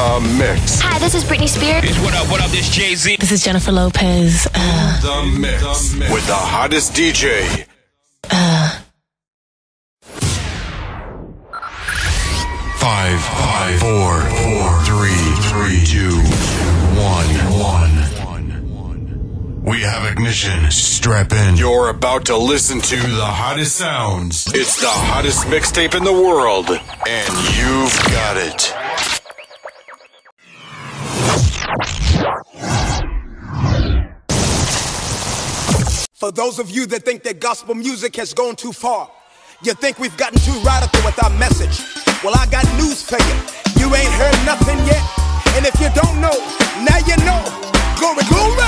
The Mix. Hi, this is Britney Spears. Bitch, what up, what up, this Jay-Z. This is Jennifer Lopez. Uh, The Mix. With the hottest DJ. Five, five, four, four, three, three, two, one, one. We have ignition. Strap in. You're about to listen to the hottest sounds. It's the hottest mixtape in the world, and you've got it. For those of you that think that gospel music has gone too far, you think we've gotten too radical with our message. Well, I got news for you. You ain't heard nothing yet. And if you don't know, now you know. Glory, glory!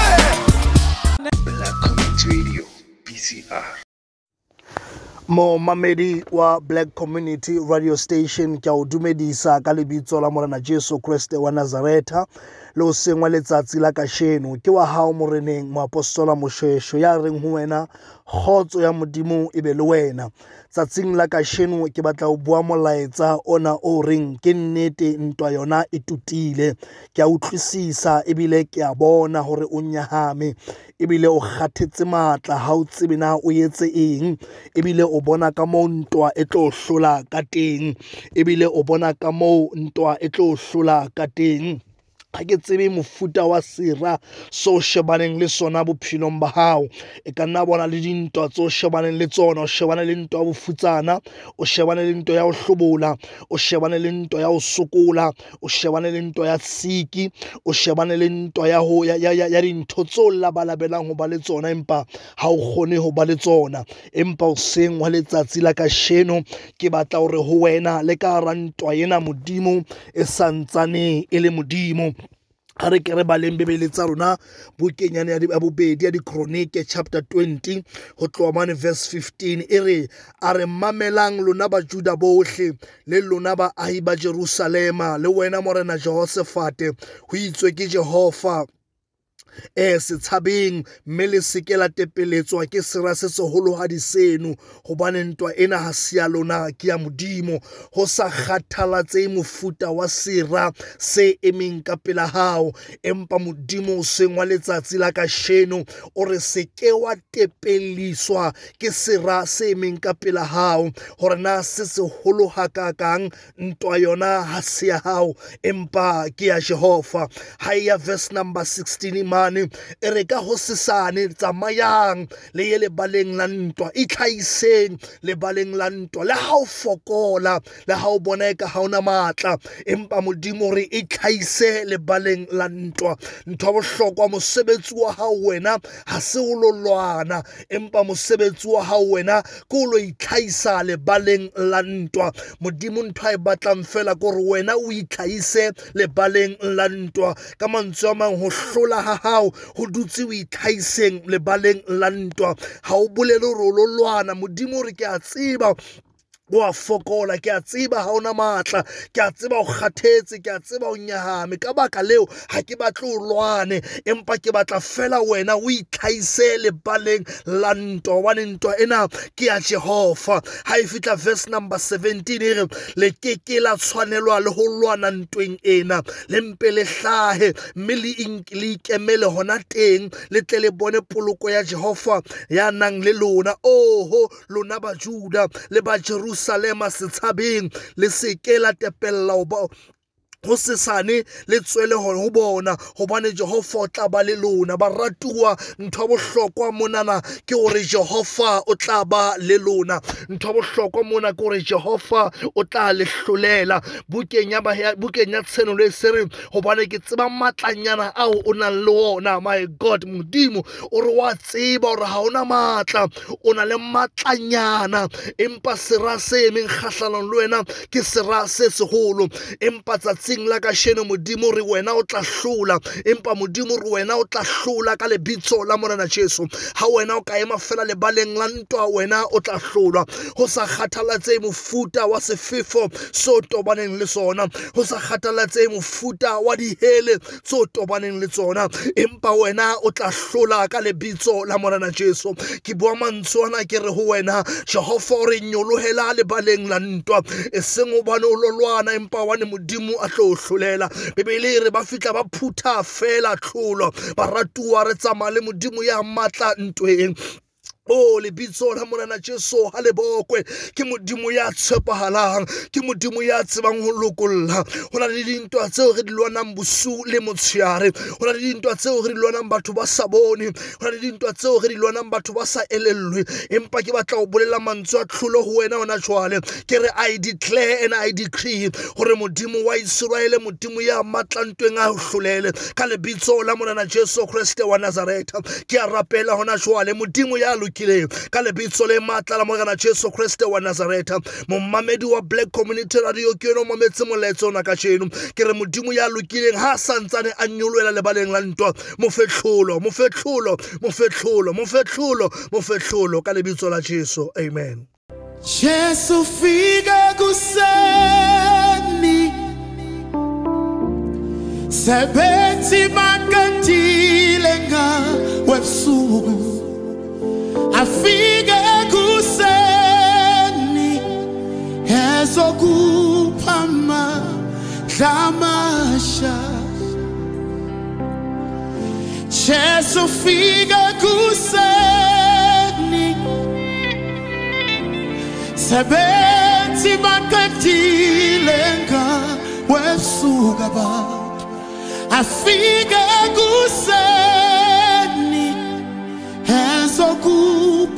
Black Community Radio, BCR. Mo mamedi wa black community radio station ke a o dumedisa ka lebitso la morena jesu kreste wa nazareta le o sengwe letsatsi la kasheno. Ke wa hao moreneng moapostola moshweshwe ya reng ho wena kgotso ya modimo e be le wena tsatsing la kasheno ke batla ho bua molaetsa ona o reng ke nnete ntwa yona e tutile. Ke a utlwisisa ebile ke a bona hore o nyahame ebile o kgathetse matla ha o tsebe na o etse eng ebile o bona ka moo ntwa e tlo hlola ka teng ebile o bona ka moo ntwa e tlo hlola ka teng ga ke tsebe mofuta wa sera se o shebaneng le sona bophelong ba gago e ka nna bona le dintwa tse o shebaneng le tsona. O shebane le ntwa ya bofutsana o shebane le ntwa ya go hlobola o shebane le ntwa ya go sokola o shebane le ntwa ya siki o shebane le ntwa ya, ho, ya, ya, ya, dintho tse o labalabelang go ba le tsona empa ga o kgone go ba le tsona. Empa o seng wa letsatsi la kasheno ke batla gore go wena le ka gara ntwa ena modimo e santsane e le modimo. Ga re ke re baleng bebele tsa rona bokenyane ya bobedi ya dikronike chapter 20 go tloa mane verse 15 e re a re mamelang lona bajuda bohle le lona baahi ba jerusalema le wena morena jehosefate go itswe ke jehova eh setshabeng mme le seke la tepeletswa ke sera se seholohadi seno. Gobane ntwa ena ga se lona ke ya modimo. Go sa kgathalatsehe mofuta wa sera se emeng ka pela gago empa modimo o seng wa letsatsi la kašeno o re seke wa tepeliswa ke sera se emeng ka pela gago gore na se segolo hakakang ntwa yona ga se ya gago empa ke ya jehova. Ga e ya verse number 16 mane e re ka go sesane tsamayang le ye lebaleng la ntwa e tlhaiseng lebaleng la ntwa le ga o fokola le ga o bona e ka ga ona maatla empa modimo re e tlhaise lebaleng la ntwa. Ntho ya bohlokwa mosebetsi wa gago wena ga se o lo lwana empa mosebetsi wa gago wena ke o lo itlhaisa lebaleng la ntwa. Modimo ntho a e batlang fela ke gore wena o itlhaise lebaleng la ntwa. Ka mantswe a mang go hlola ga gago go dutse o itlhaiseng lebaleng la ntwa. Ga o bolele gore o lo modimo gore ke a tseba wa fokola ke a tseba ga ona maatla ke a tseba o kgathetse ke a tseba o nyahame. Ka baka leo ga ke batle o lwane empa ke batla fela wena o itlhaise lebaleng la ntwa obane ntwa ena ke ya jehova. Ga e fitlha verse number 17 e re le ke la tshwanelwa le go lwana ntweng ena le mpe le tlhage mme le ikemele gona teng le tle le bone poloko ya jehova ya nang le lona. Oho lona bajuda le ba jerusalema setshabeng le seke la tepella go sesane le tswele go bona gobane jehova o tla ba le lona. Baratuwa ntho ya bohlokwa monana ke gore jehova o tla ba le lona. Ntho ya bohlokwa mona ke gore jehova o tla le hlolela. Bukeng ya tsheno e se re gobane ke tseba maatlanyana ao o nang le ona. My god modimo o re wa tseba gore ga ona maatla o na le matlanyana empa sera se emeng kgatlhanong le wena ke sera se segolo empa tsatsing la kasheno modimo re wena o tla hlola empa modimo re wena o tla hlola ka lebitso la morena jesu. Ga wena o ka ema fela lebaleng la ntwa wena o tla hlolwa. Go sa kgathalatsehe mofuta wa sefefo se o tobaneng le sona. Sa kgathalatsehe mofuta wa dihele o tobaneng le tsona. Empa wena o tla hlola ka lebitso la jesu. Ke bua ke re ho wena o re lebaleng la ntwa. E seng o lo lwana empa wane modimo a tlo hlolela bebele re ba fitla ba phutha fela tlholo baratuwa re tsamaya le modimo ya matla ntweng o lebitso la monana jeso ha lebokwe ke modimo ya tshepahalang ke modimo ya tsebang ho lokolla ho na le dintwa tseo re di lwanang bosu le motsheare ho na le dintwa tseo re di lwanang batho ba sa bone. Ho na le dintwa tseo re di lwanang batho ba sa elellwe. Empa ke batla ho bolela mantswe a tlholo ho wena hona jwale. Ke re i declare and i decree hore modimo wa iseraele modimo ya matlantweng a ho hlolele ka lebitso la monana jesu kreste wa nazareta ke a rapela hona jwale. Modimo ya le matla la morena jesu kreste wa nazareta mommamedi wa black community radio ke yone o mametse molaetso ona ka jeno ke re modimo ya lokileng ha a santsane a nyoloela lebaleng la ntwa. Mofetlholo mofetlholo mofetlholo mofetlholo mofetlholo. Ka lebitso la jesu. Amen. Jesu fika kuseni. Sebenzi bakatile nga webusuku Afike kuseni ezokuphama dlamasha Jesu fika kuseni sebenzi baqedile ngawebusuku abantu afike kuseni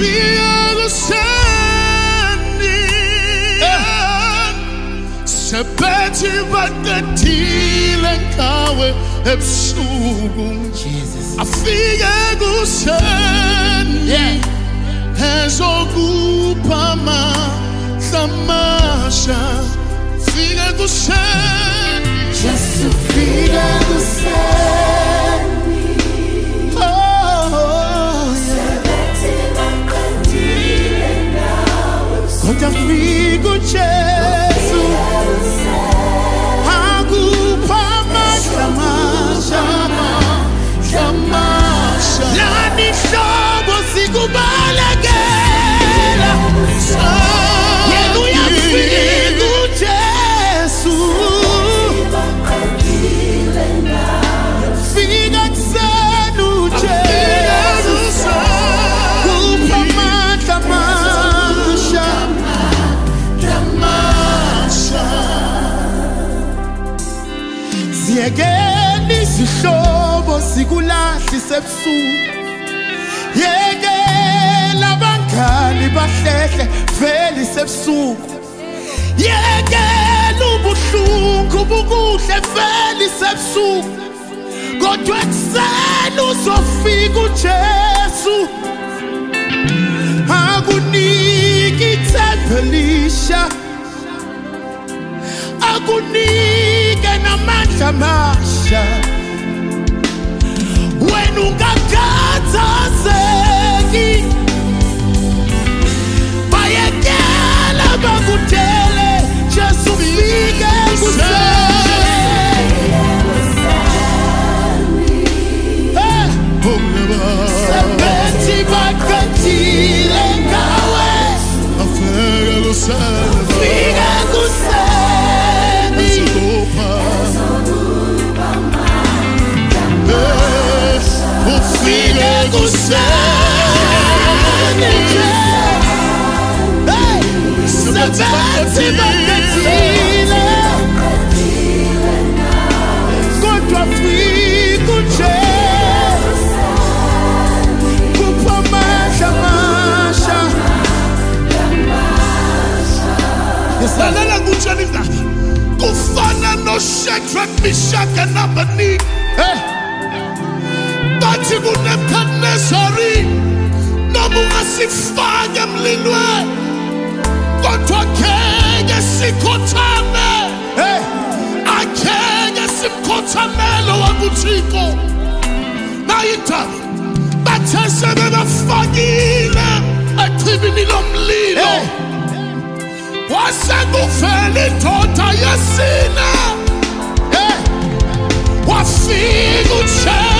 feel the sending. Sepeti bagatile kawe ebusuku. Jesus. Afike kusendi. Ezokupama samasha. figa do céu. Jesus, figa do céu. Fike ebusuku yekela abangani bahlehle vele isebusuku yekela ubuhlungu bukuhle vele isebusuku kodwa ekuseni uzofika ujesu. Akunike ithemba elisha. Akunike namandla amasha. Wena ungakhathazeki bayekela bakudele lalela kutshela indaba kufana noshedrak mishaka nabaniki bathi kunebukadnezari noma ungasifake emlilweni sikhothame. Umthamelo wakuthixo nayindaba bathe sebebafakile echibini lomlilo. Wasekuvela indoda yesine. Wafika uchance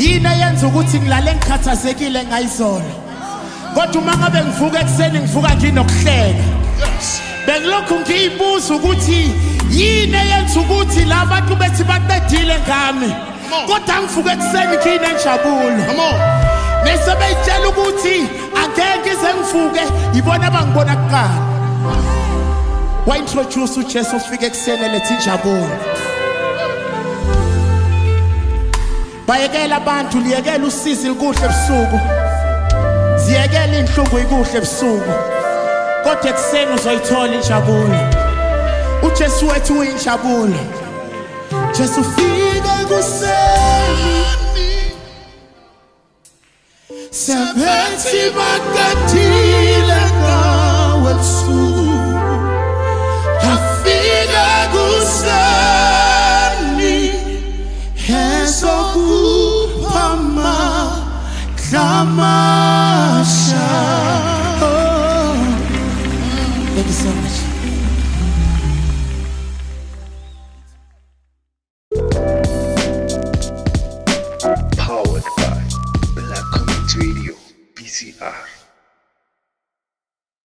yini eyenza ukuthi ngilale ngikhathazekile ngayizolo? Kodwa uma ngabe ngivuka ekuseni ngivuka nginokuhleka bengilokhu ngiyibuza ukuthi yini eyenza ukuthi la bantu bethi baqedile ngami? Kodwa ngivuka ekuseni nginenjabulo nesebeyitshela ukuthi angeke ngize ngivuke yibona abangibona kuqala. Waintroduce ujesu ufike ekuseni eletha injabulo bayekela abantu liyekela usizi likuhle ebusuku. Ziyekela inhlungu ikuhle ebusuku. Kodwa ekuseni uzoyithola injabulo. Ujesu wethu uyinjabulo. Jesu fika kuseni. Sebenzi bakadile ngawe ebusuku. Klamasha